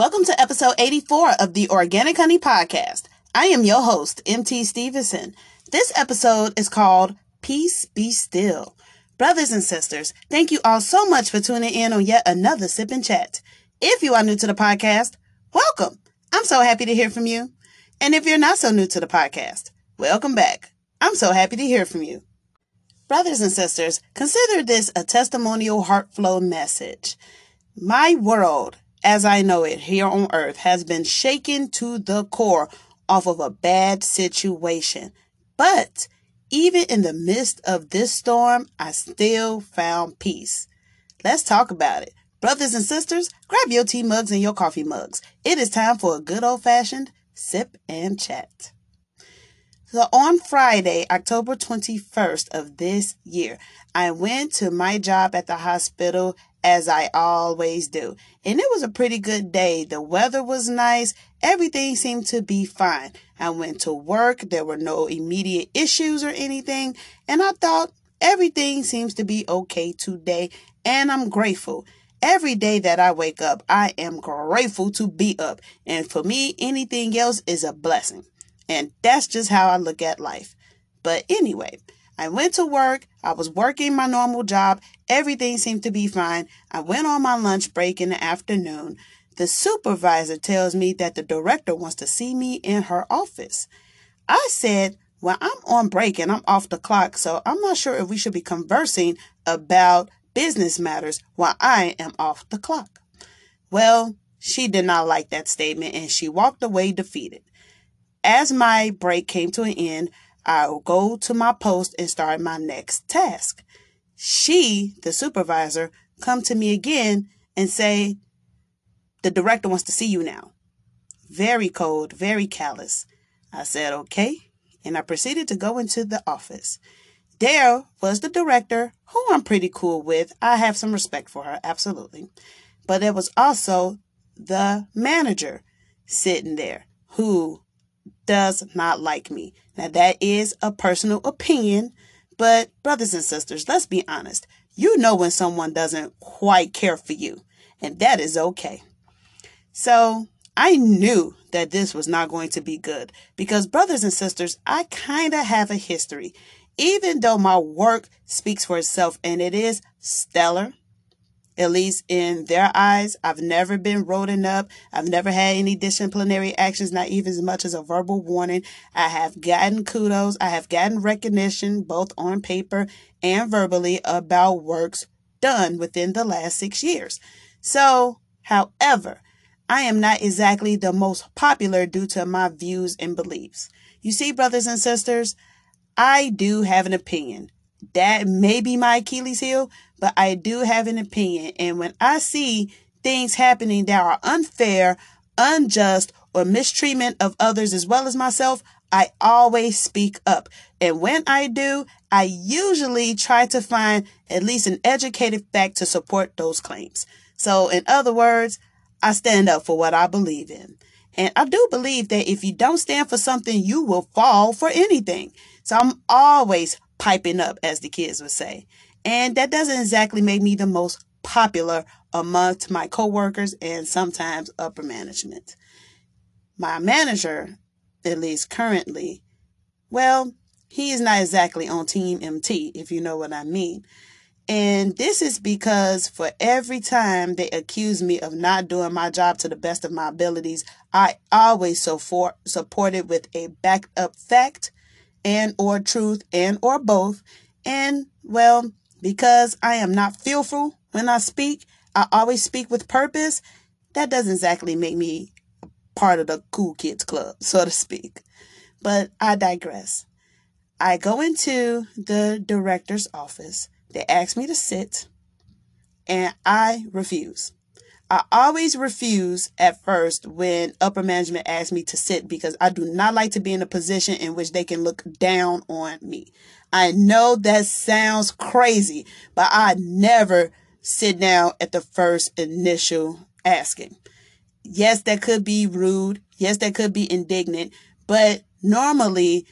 Welcome to episode 84 of the Organic Honey Podcast. I am your host, MT Stevenson. This episode is called Peace Be Still. Brothers and sisters, thank you all so much for tuning in on yet another Sip and Chat. If you are new to the podcast, welcome. I'm so happy to hear from you. And if you're not so new to the podcast, welcome back. I'm so happy to hear from you. Brothers and sisters, consider this a testimonial heart flow message. My world as I know it here on earth has been shaken to the core off of a bad situation. But even in the midst of this storm, I still found peace. Let's talk about it. Brothers and sisters, grab your tea mugs and your coffee mugs. It is time for a good old fashioned sip and chat. So on Friday, October 21st of this year, I went to my job at the hospital as I always do. And it was a pretty good day. The weather was nice. Everything seemed to be fine. I went to work. There were no immediate issues or anything. And I thought everything seems to be okay today. And I'm grateful. Every day that I wake up, I am grateful to be up. And for me, anything else is a blessing. And that's just how I look at life. But anyway, I went to work. I was working my normal job. Everything seemed to be fine. I went on my lunch break in the afternoon. The supervisor tells me that the director wants to see me in her office. I said, Well, I'm on break and I'm off the clock, so I'm not sure if we should be conversing about business matters while I am off the clock. Well, she did not like that statement and she walked away defeated. As my break came to an end, I'll go to my post and start my next task. She, the supervisor, come to me again and say, the director wants to see you now. Very cold, very callous. I said, okay. And I proceeded to go into the office. There was the director, who I'm pretty cool with. I have some respect for her, absolutely. But there was also the manager sitting there who does not like me. Now, that is a personal opinion, but brothers and sisters, let's be honest. You know when someone doesn't quite care for you, and that is okay. So, I knew that this was not going to be good because, brothers and sisters, I kind of have a history. Even though my work speaks for itself and it is stellar, at least in their eyes. I've never been written up. I've never had any disciplinary actions, not even as much as a verbal warning. I have gotten kudos. I have gotten recognition, both on paper and verbally, about works done within the last six years. So, however, I am not exactly the most popular due to my views and beliefs. You see, brothers and sisters, I do have an opinion. That may be my Achilles heel, but I do have an opinion. And when I see things happening that are unfair, unjust, or mistreatment of others as well as myself, I always speak up. And when I do, I usually try to find at least an educated fact to support those claims. So, in other words, I stand up for what I believe in. And I do believe that if you don't stand for something, you will fall for anything. So I'm always piping up, as the kids would say. And that doesn't exactly make me the most popular amongst my coworkers and sometimes upper management. My manager, at least currently, well, he is not exactly on Team MT, if you know what I mean. And this is because for every time they accuse me of not doing my job to the best of my abilities, I always support support it with a backed up fact and or truth and or both. And well, because I am not fearful when I speak, I always speak with purpose. That doesn't exactly make me part of the cool kids club, so to speak. But I digress. I go into the director's office. They ask me to sit, and I refuse. I always refuse at first when upper management asks me to sit because I do not like to be in a position in which they can look down on me. I know that sounds crazy, but I never sit down at the first initial asking. Yes, that could be rude. Yes, that could be indignant, but normally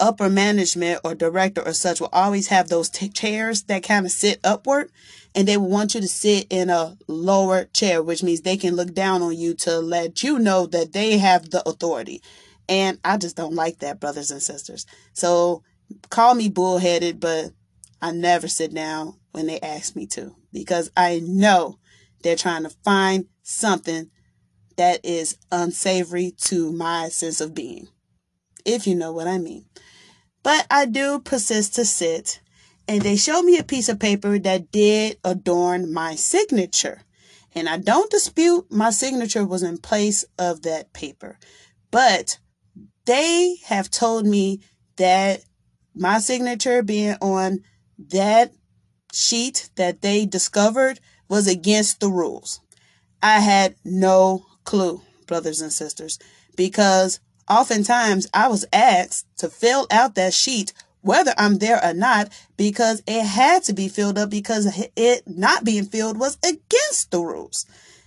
upper management or director or such will always have those t- chairs that kind of sit upward and they want you to sit in a lower chair, which means they can look down on you to let you know that they have the authority. And I just don't like that, brothers and sisters. So call me bullheaded, but I never sit down when they ask me to because I know they're trying to find something that is unsavory to my sense of being, if you know what I mean. But I do persist to sit, and they showed me a piece of paper that did adorn my signature. And I don't dispute my signature was in place of that paper. But they have told me that my signature being on that sheet that they discovered was against the rules. I had no clue, brothers and sisters, because oftentimes I was asked to fill out that sheet whether I'm there or not because it had to be filled up because it not being filled was against the rules.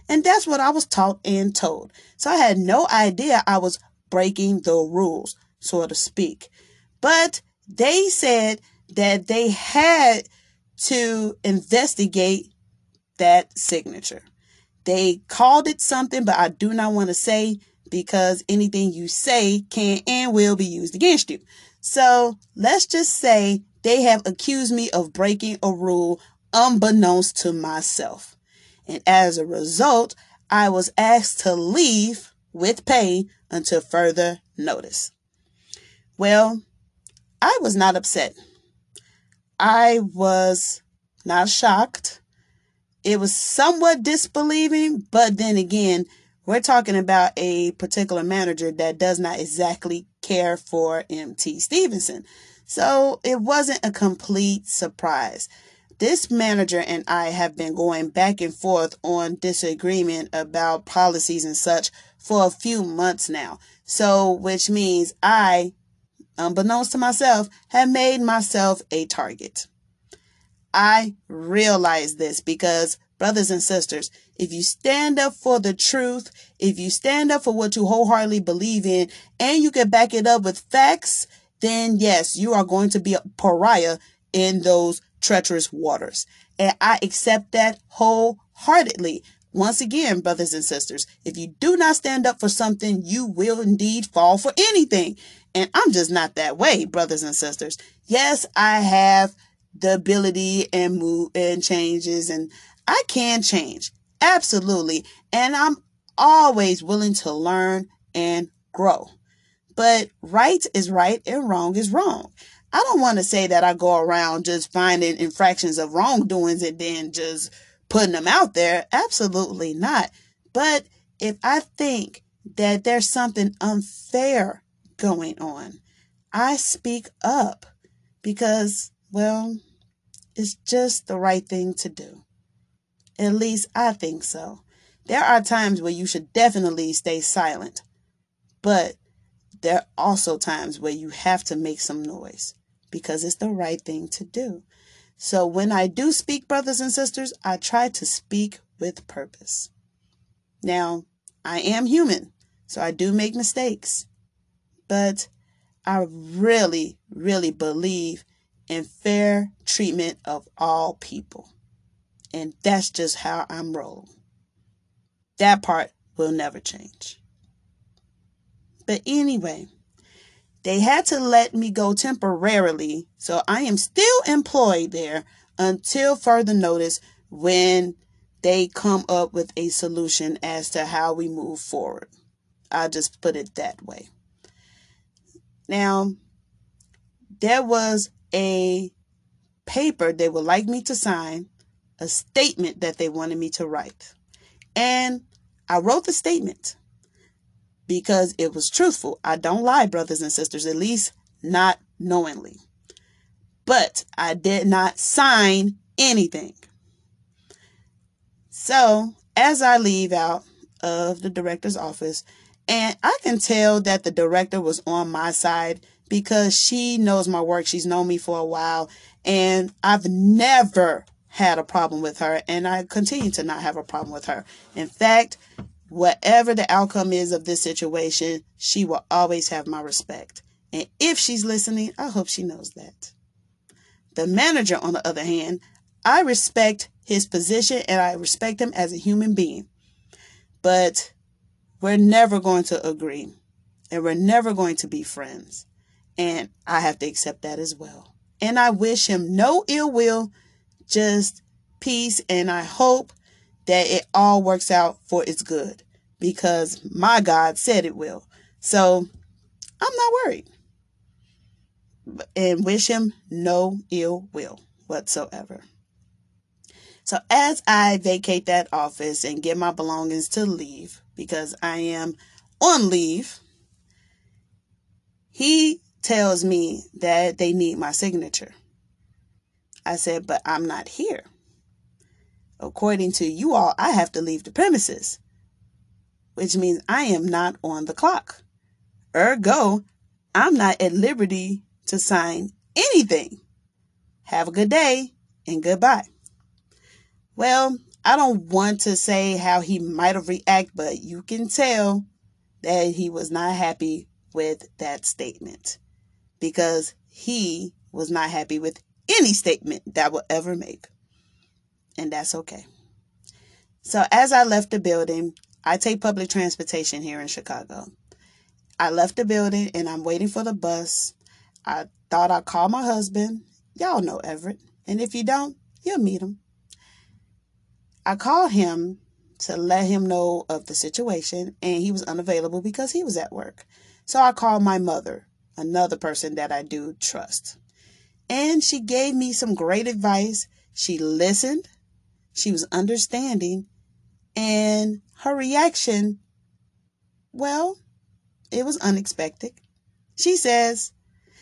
And that's what I was taught and told. So I had no idea I was breaking the rules, so to speak. But they said that they had to investigate that signature. They called it something, but I do not want to say because anything you say can and will be used against you. So let's just say they have accused me of breaking a rule unbeknownst to myself. And as a result, I was asked to leave with pay until further notice. Well, I was not upset. I was not shocked. It was somewhat disbelieving, but then again, we're talking about a particular manager that does not exactly care for MT Stevenson. So it wasn't a complete surprise. This manager and I have been going back and forth on disagreement about policies and such for a few months now. So, which means I, unbeknownst to myself, have made myself a target. I realize this because, brothers and sisters, if you stand up for the truth, if you stand up for what you wholeheartedly believe in, and you can back it up with facts, then yes, you are going to be a pariah in those treacherous waters. And I accept that wholeheartedly. Once again, brothers and sisters, if you do not stand up for something, you will indeed fall for anything. And I'm just not that way, brothers and sisters. Yes, I have the ability and move and changes and I can change. Absolutely. And I'm always willing to learn and grow. But right is right and wrong is wrong. I don't want to say that I go around just finding infractions of wrongdoings and then just putting them out there. Absolutely not. But if I think that there's something unfair going on, I speak up because, well, it's just the right thing to do. At least I think so. There are times where you should definitely stay silent, but there are also times where you have to make some noise because it's the right thing to do. So when I do speak, brothers and sisters, I try to speak with purpose. Now, I am human, so I do make mistakes, but I really, really believe in fair treatment of all people. And that's just how I'm rolling. That part will never change. But anyway, they had to let me go temporarily, so I am still employed there until further notice when they come up with a solution as to how we move forward. I'll just put it that way. Now, there was a paper they would like me to sign, a statement that they wanted me to write. And I wrote the statement because it was truthful. I don't lie, brothers and sisters, at least not knowingly. But I did not sign anything. So, as I leave out of the director's office, and I can tell that the director was on my side because she knows my work. She's known me for a while, and I've never had a problem with her, and I continue to not have a problem with her. In fact, whatever the outcome is of this situation, she will always have my respect. And if she's listening, I hope she knows that. The manager, on the other hand, I respect his position and I respect him as a human being. But we're never going to agree and we're never going to be friends. And I have to accept that as well. And I wish him no ill will, just peace. And I hope that it all works out for its good because my God said it will. So I'm not worried. And wish him no ill will whatsoever. So as I vacate that office and get my belongings to leave, because I am on leave, he tells me that they need my signature. I said, but I'm not here. According to you all, I have to leave the premises, which means I am not on the clock. Ergo, I'm not at liberty to sign anything. Have a good day and goodbye. Well, I don't want to say how he might have reacted, but you can tell that he was not happy with that statement because he was not happy with any statement that will ever make. And that's okay. So as I left the building, I take public transportation here in Chicago. I left the building and I'm waiting for the bus. I thought I'd call my husband. Y'all know Everett. And if you don't, you'll meet him. I called him to let him know of the situation and he was unavailable because he was at work. So I called my mother, another person that I do trust. And she gave me some great advice. She listened, she was understanding, and her reaction, well, it was unexpected. She says,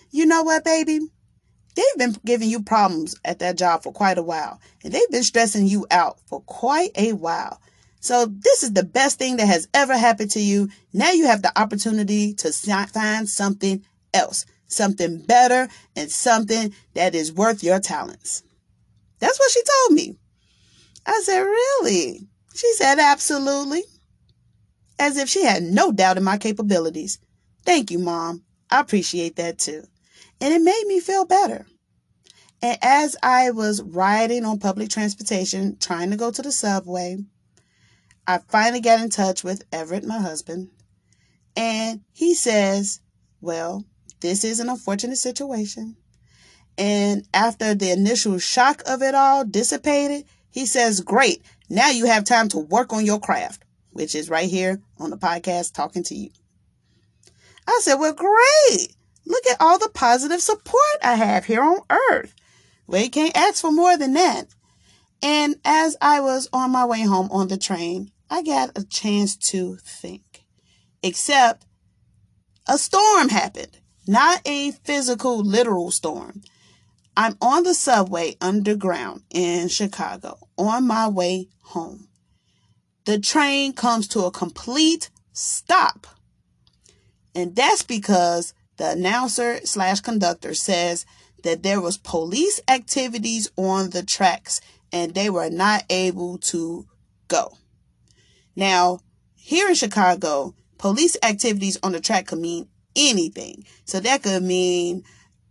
You know what, baby? They've been giving you problems at that job for quite a while, and they've been stressing you out for quite a while. So this is the best thing that has ever happened to you. Now you have the opportunity to find something else, something better and something that is worth your talents. That's what she told me. I said, really? She said, absolutely. As if she had no doubt in my capabilities. Thank you, mom. I appreciate that too. And it made me feel better. And as I was riding on public transportation, trying to go to the subway, I finally got in touch with Everett, my husband, and he says, Well, this is an unfortunate situation. And after the initial shock of it all dissipated, he says, Great, now you have time to work on your craft, which is right here on the podcast talking to you. I said, Well, great. Look at all the positive support I have here on earth. Well, you can't ask for more than that. And as I was on my way home on the train, I got a chance to think. Except a storm happened, not a physical, literal storm. I'm on the subway underground in Chicago on my way home. The train comes to a complete stop. And that's because the announcer slash conductor says that there was police activities on the tracks and they were not able to go. Now, here in Chicago, police activities on the track could mean anything. So that could mean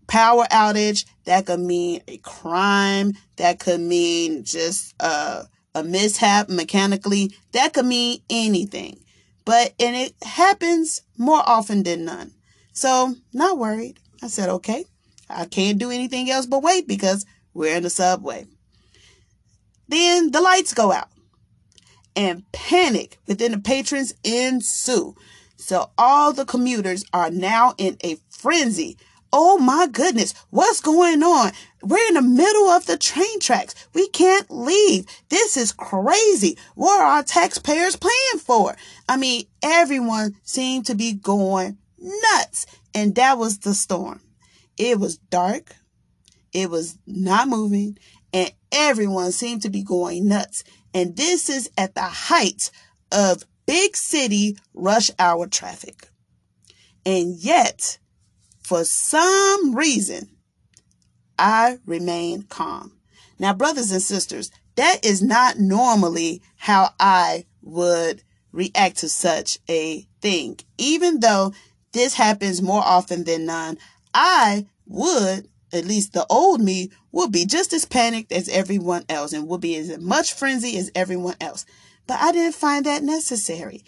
power outage, that could mean a crime, that could mean just uh, a mishap mechanically, that could mean anything. But, and it happens more often than none. So, not worried. I said, okay, I can't do anything else but wait because we're in the subway. Then the lights go out and panic within the patrons ensue. So all the commuters are now in a frenzy. Oh my goodness, what's going on? We're in the middle of the train tracks. We can't leave. This is crazy. What are our taxpayers paying for? I mean, everyone seemed to be going nuts. And that was the storm. It was dark. It was not moving and everyone seemed to be going nuts. And this is at the height of big city rush hour traffic. And yet, for some reason, I remain calm. Now, brothers and sisters, that is not normally how I would react to such a thing, even though this happens more often than none, I would, at least the old me, would be just as panicked as everyone else and would be as much frenzy as everyone else. But I didn't find that necessary.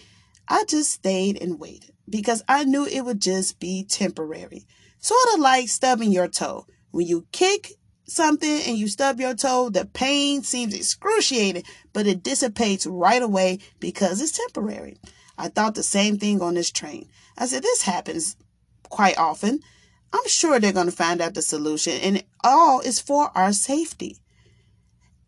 I just stayed and waited because I knew it would just be temporary. Sort of like stubbing your toe. When you kick something and you stub your toe, the pain seems excruciating, but it dissipates right away because it's temporary. I thought the same thing on this train. I said, this happens quite often. I'm sure they're going to find out the solution, and all is for our safety.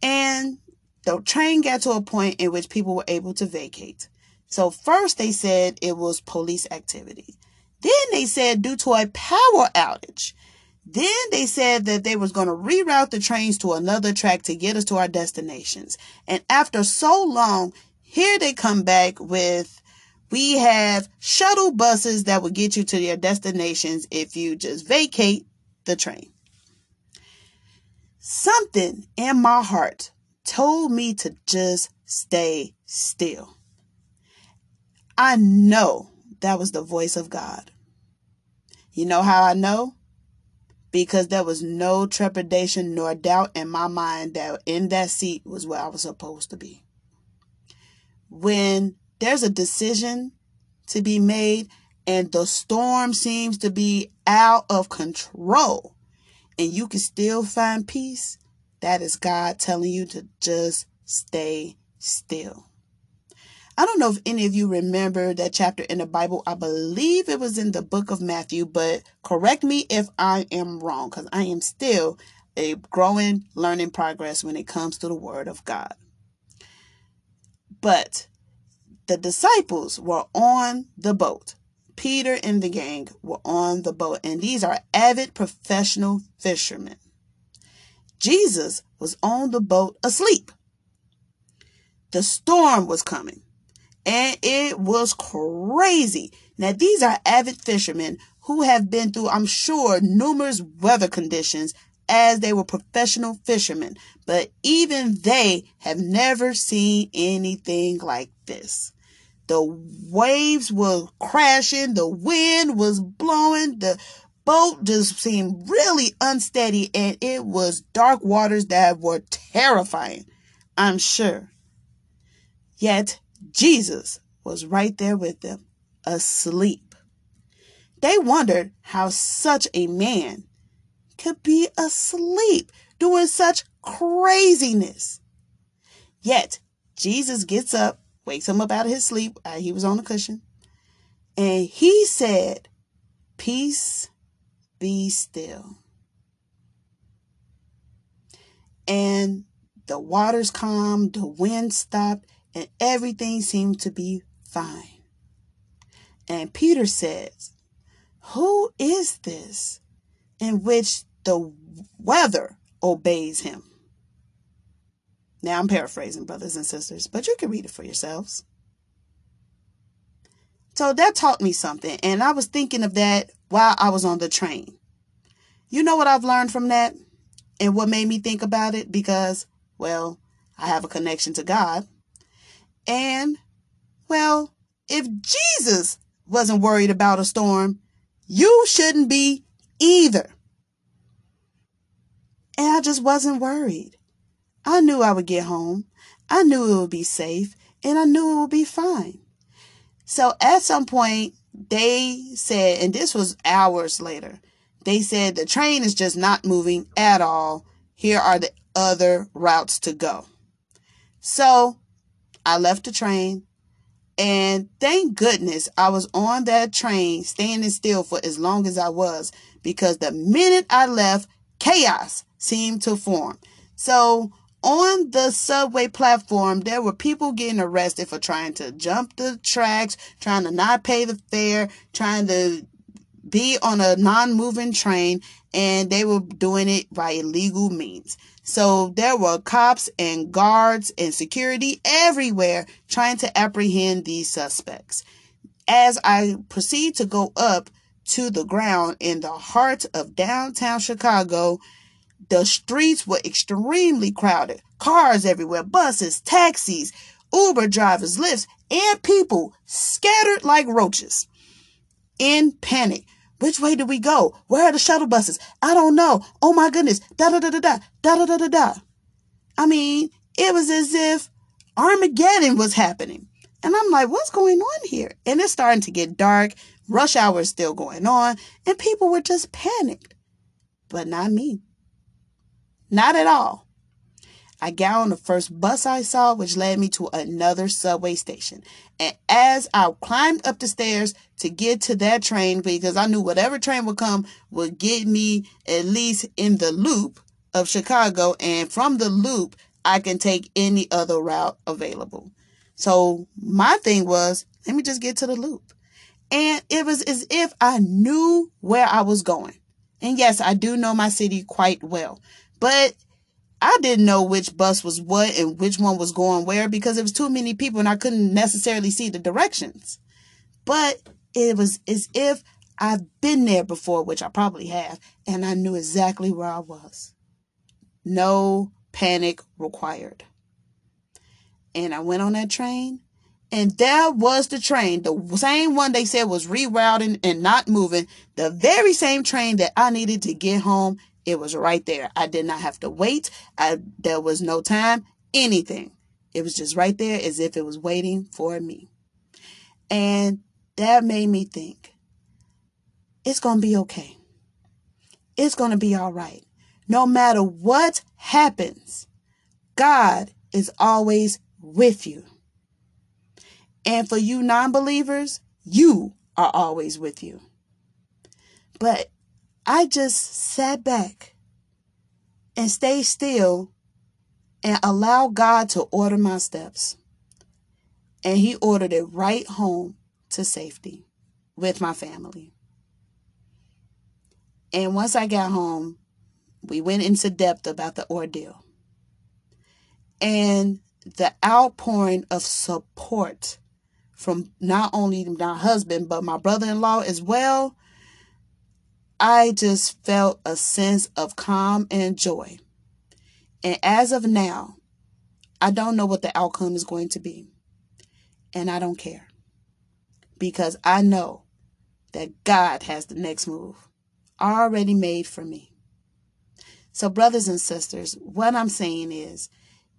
And the train got to a point in which people were able to vacate. So, first they said it was police activity. Then they said due to a power outage. Then they said that they was going to reroute the trains to another track to get us to our destinations. And after so long, here they come back with we have shuttle buses that will get you to your destinations if you just vacate the train. Something in my heart told me to just stay still. I know that was the voice of God. You know how I know? Because there was no trepidation nor doubt in my mind that in that seat was where I was supposed to be. When there's a decision to be made and the storm seems to be out of control and you can still find peace, that is God telling you to just stay still. I don't know if any of you remember that chapter in the Bible. I believe it was in the book of Matthew, but correct me if I am wrong because I am still a growing learning progress when it comes to the Word of God. But the disciples were on the boat. Peter and the gang were on the boat, and these are avid professional fishermen. Jesus was on the boat asleep. The storm was coming, and it was crazy. Now, these are avid fishermen who have been through, I'm sure, numerous weather conditions as they were professional fishermen, but even they have never seen anything like this. The waves were crashing, the wind was blowing, the boat just seemed really unsteady, and it was dark waters that were terrifying, I'm sure. Yet Jesus was right there with them, asleep. They wondered how such a man could be asleep doing such craziness. Yet Jesus gets up wakes him up out of his sleep. Uh, he was on the cushion. And he said, Peace be still. And the waters calmed, the wind stopped, and everything seemed to be fine. And Peter says, Who is this in which the weather obeys him? Now I'm paraphrasing, brothers and sisters, but you can read it for yourselves. So that taught me something, and I was thinking of that while I was on the train. You know what I've learned from that? And what made me think about it? Because, well, I have a connection to God. And, well, if Jesus wasn't worried about a storm, you shouldn't be either. And I just wasn't worried. I knew I would get home. I knew it would be safe and I knew it would be fine. So at some point, they said, and this was hours later, they said the train is just not moving at all. Here are the other routes to go. So I left the train and thank goodness I was on that train standing still for as long as I was because the minute I left, chaos seemed to form. So on the subway platform, there were people getting arrested for trying to jump the tracks, trying to not pay the fare, trying to be on a non moving train, and they were doing it by illegal means. So there were cops and guards and security everywhere trying to apprehend these suspects. As I proceed to go up to the ground in the heart of downtown Chicago, the streets were extremely crowded. Cars everywhere, buses, taxis, Uber drivers, Lyfts, and people scattered like roaches. in panic. Which way do we go? Where are the shuttle buses? I don't know. Oh my goodness. Da da da da da da da da da da. I mean, it was as if Armageddon was happening. And I'm like, what's going on here? And it's starting to get dark. Rush hour is still going on. And people were just panicked. But not me. Not at all. I got on the first bus I saw, which led me to another subway station. And as I climbed up the stairs to get to that train, because I knew whatever train would come would get me at least in the loop of Chicago. And from the loop, I can take any other route available. So my thing was, let me just get to the loop. And it was as if I knew where I was going. And yes, I do know my city quite well, but I didn't know which bus was what and which one was going where because it was too many people and I couldn't necessarily see the directions. But it was as if I've been there before, which I probably have, and I knew exactly where I was. No panic required. And I went on that train, and there was the train, the same one they said was rerouting and not moving, the very same train that I needed to get home it was right there. I did not have to wait. I, there was no time, anything. It was just right there as if it was waiting for me. And that made me think it's going to be okay. It's going to be all right. No matter what happens, God is always with you. And for you non believers, you are always with you. But I just sat back and stayed still and allowed God to order my steps. And He ordered it right home to safety with my family. And once I got home, we went into depth about the ordeal. And the outpouring of support from not only my husband, but my brother in law as well I just felt a sense of calm and joy. And as of now, I don't know what the outcome is going to be. And I don't care. Because I know that God has the next move already made for me. So, brothers and sisters, what I'm saying is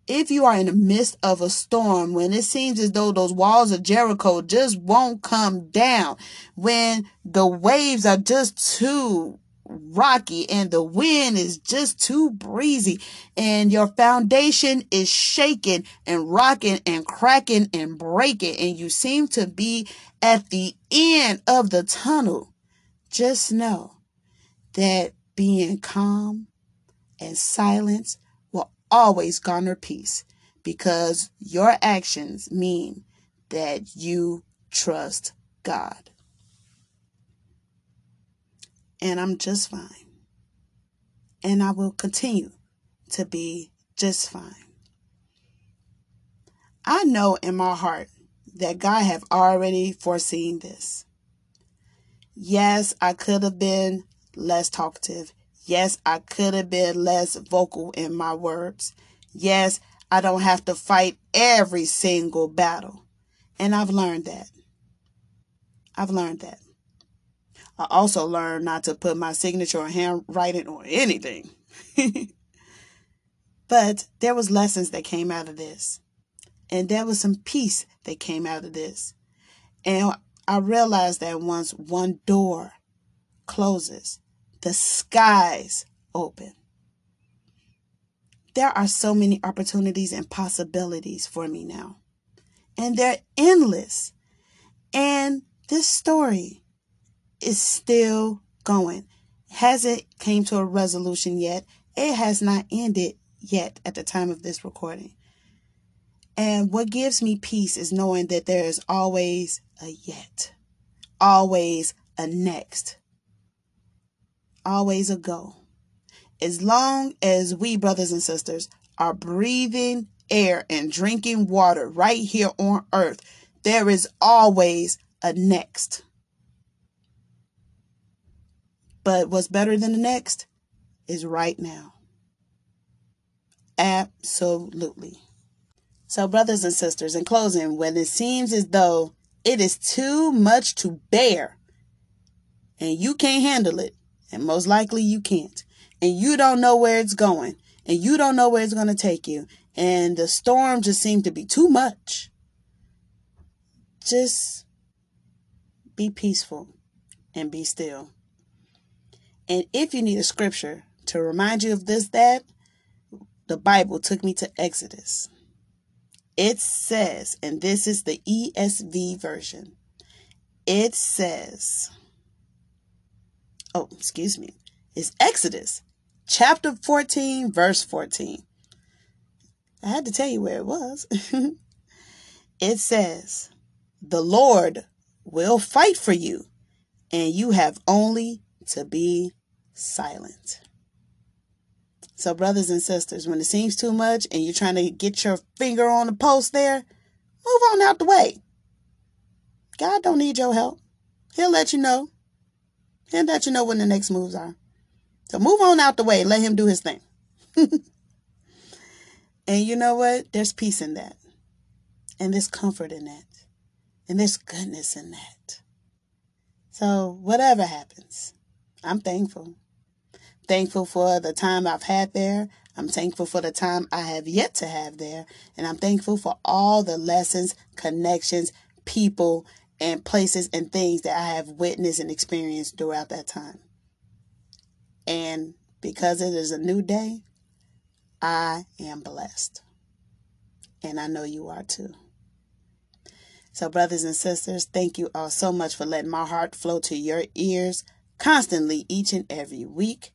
if you are in the midst of a storm, when it seems as though those walls of Jericho just won't come down, when the waves are just too rocky and the wind is just too breezy and your foundation is shaking and rocking and cracking and breaking and you seem to be at the end of the tunnel, just know that being calm and silence always garner peace because your actions mean that you trust God. And I'm just fine. And I will continue to be just fine. I know in my heart that God have already foreseen this. Yes, I could have been less talkative. Yes, I could have been less vocal in my words. Yes, I don't have to fight every single battle. And I've learned that. I've learned that. I also learned not to put my signature or handwriting or anything. but there was lessons that came out of this. And there was some peace that came out of this. And I realized that once one door closes, the skies open. There are so many opportunities and possibilities for me now. And they're endless. And this story is still going. Hasn't came to a resolution yet. It has not ended yet at the time of this recording. And what gives me peace is knowing that there is always a yet, always a next, always a go. As long as we, brothers and sisters, are breathing air and drinking water right here on earth, there is always a next. But what's better than the next is right now. Absolutely. So, brothers and sisters, in closing, when it seems as though it is too much to bear, and you can't handle it, and most likely you can't, and you don't know where it's going, and you don't know where it's going to take you, and the storm just seemed to be too much, just be peaceful and be still. And if you need a scripture to remind you of this, that, the Bible took me to Exodus. It says, and this is the ESV version, it says, oh, excuse me, it's Exodus chapter 14, verse 14. I had to tell you where it was. it says, The Lord will fight for you, and you have only to be silent. So, brothers and sisters, when it seems too much and you're trying to get your finger on the post there, move on out the way. God don't need your help. He'll let you know. He'll let you know when the next moves are. So move on out the way. Let him do his thing. and you know what? There's peace in that. And there's comfort in that. And there's goodness in that. So whatever happens, I'm thankful thankful for the time I've had there. I'm thankful for the time I have yet to have there. And I'm thankful for all the lessons, connections, people, and places and things that I have witnessed and experienced throughout that time. And because it is a new day, I am blessed. And I know you are too. So, brothers and sisters, thank you all so much for letting my heart flow to your ears constantly each and every week.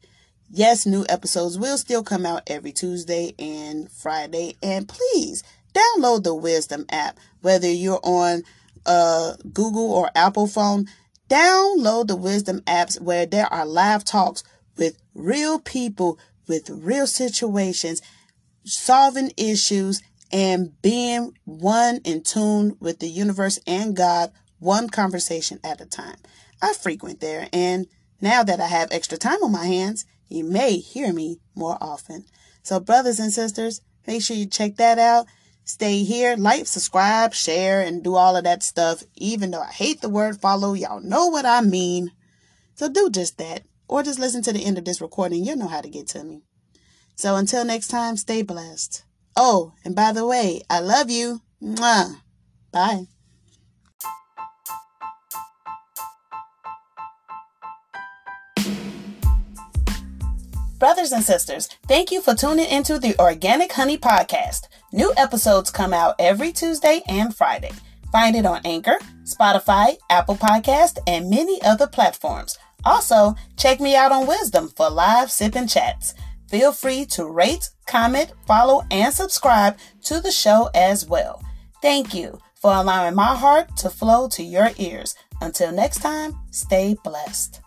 Yes, new episodes will still come out every Tuesday and Friday. And please download the Wisdom app, whether you're on uh, Google or Apple phone. Download the Wisdom apps where there are live talks with real people, with real situations, solving issues, and being one in tune with the universe and God, one conversation at a time. I frequent there, and now that I have extra time on my hands, you may hear me more often. So, brothers and sisters, make sure you check that out. Stay here, like, subscribe, share, and do all of that stuff. Even though I hate the word follow, y'all know what I mean. So, do just that. Or just listen to the end of this recording. You'll know how to get to me. So, until next time, stay blessed. Oh, and by the way, I love you. Mwah. Bye. Brothers and sisters, thank you for tuning into the Organic Honey Podcast. New episodes come out every Tuesday and Friday. Find it on Anchor, Spotify, Apple Podcast, and many other platforms. Also, check me out on Wisdom for live sip and chats. Feel free to rate, comment, follow, and subscribe to the show as well. Thank you for allowing my heart to flow to your ears. Until next time, stay blessed.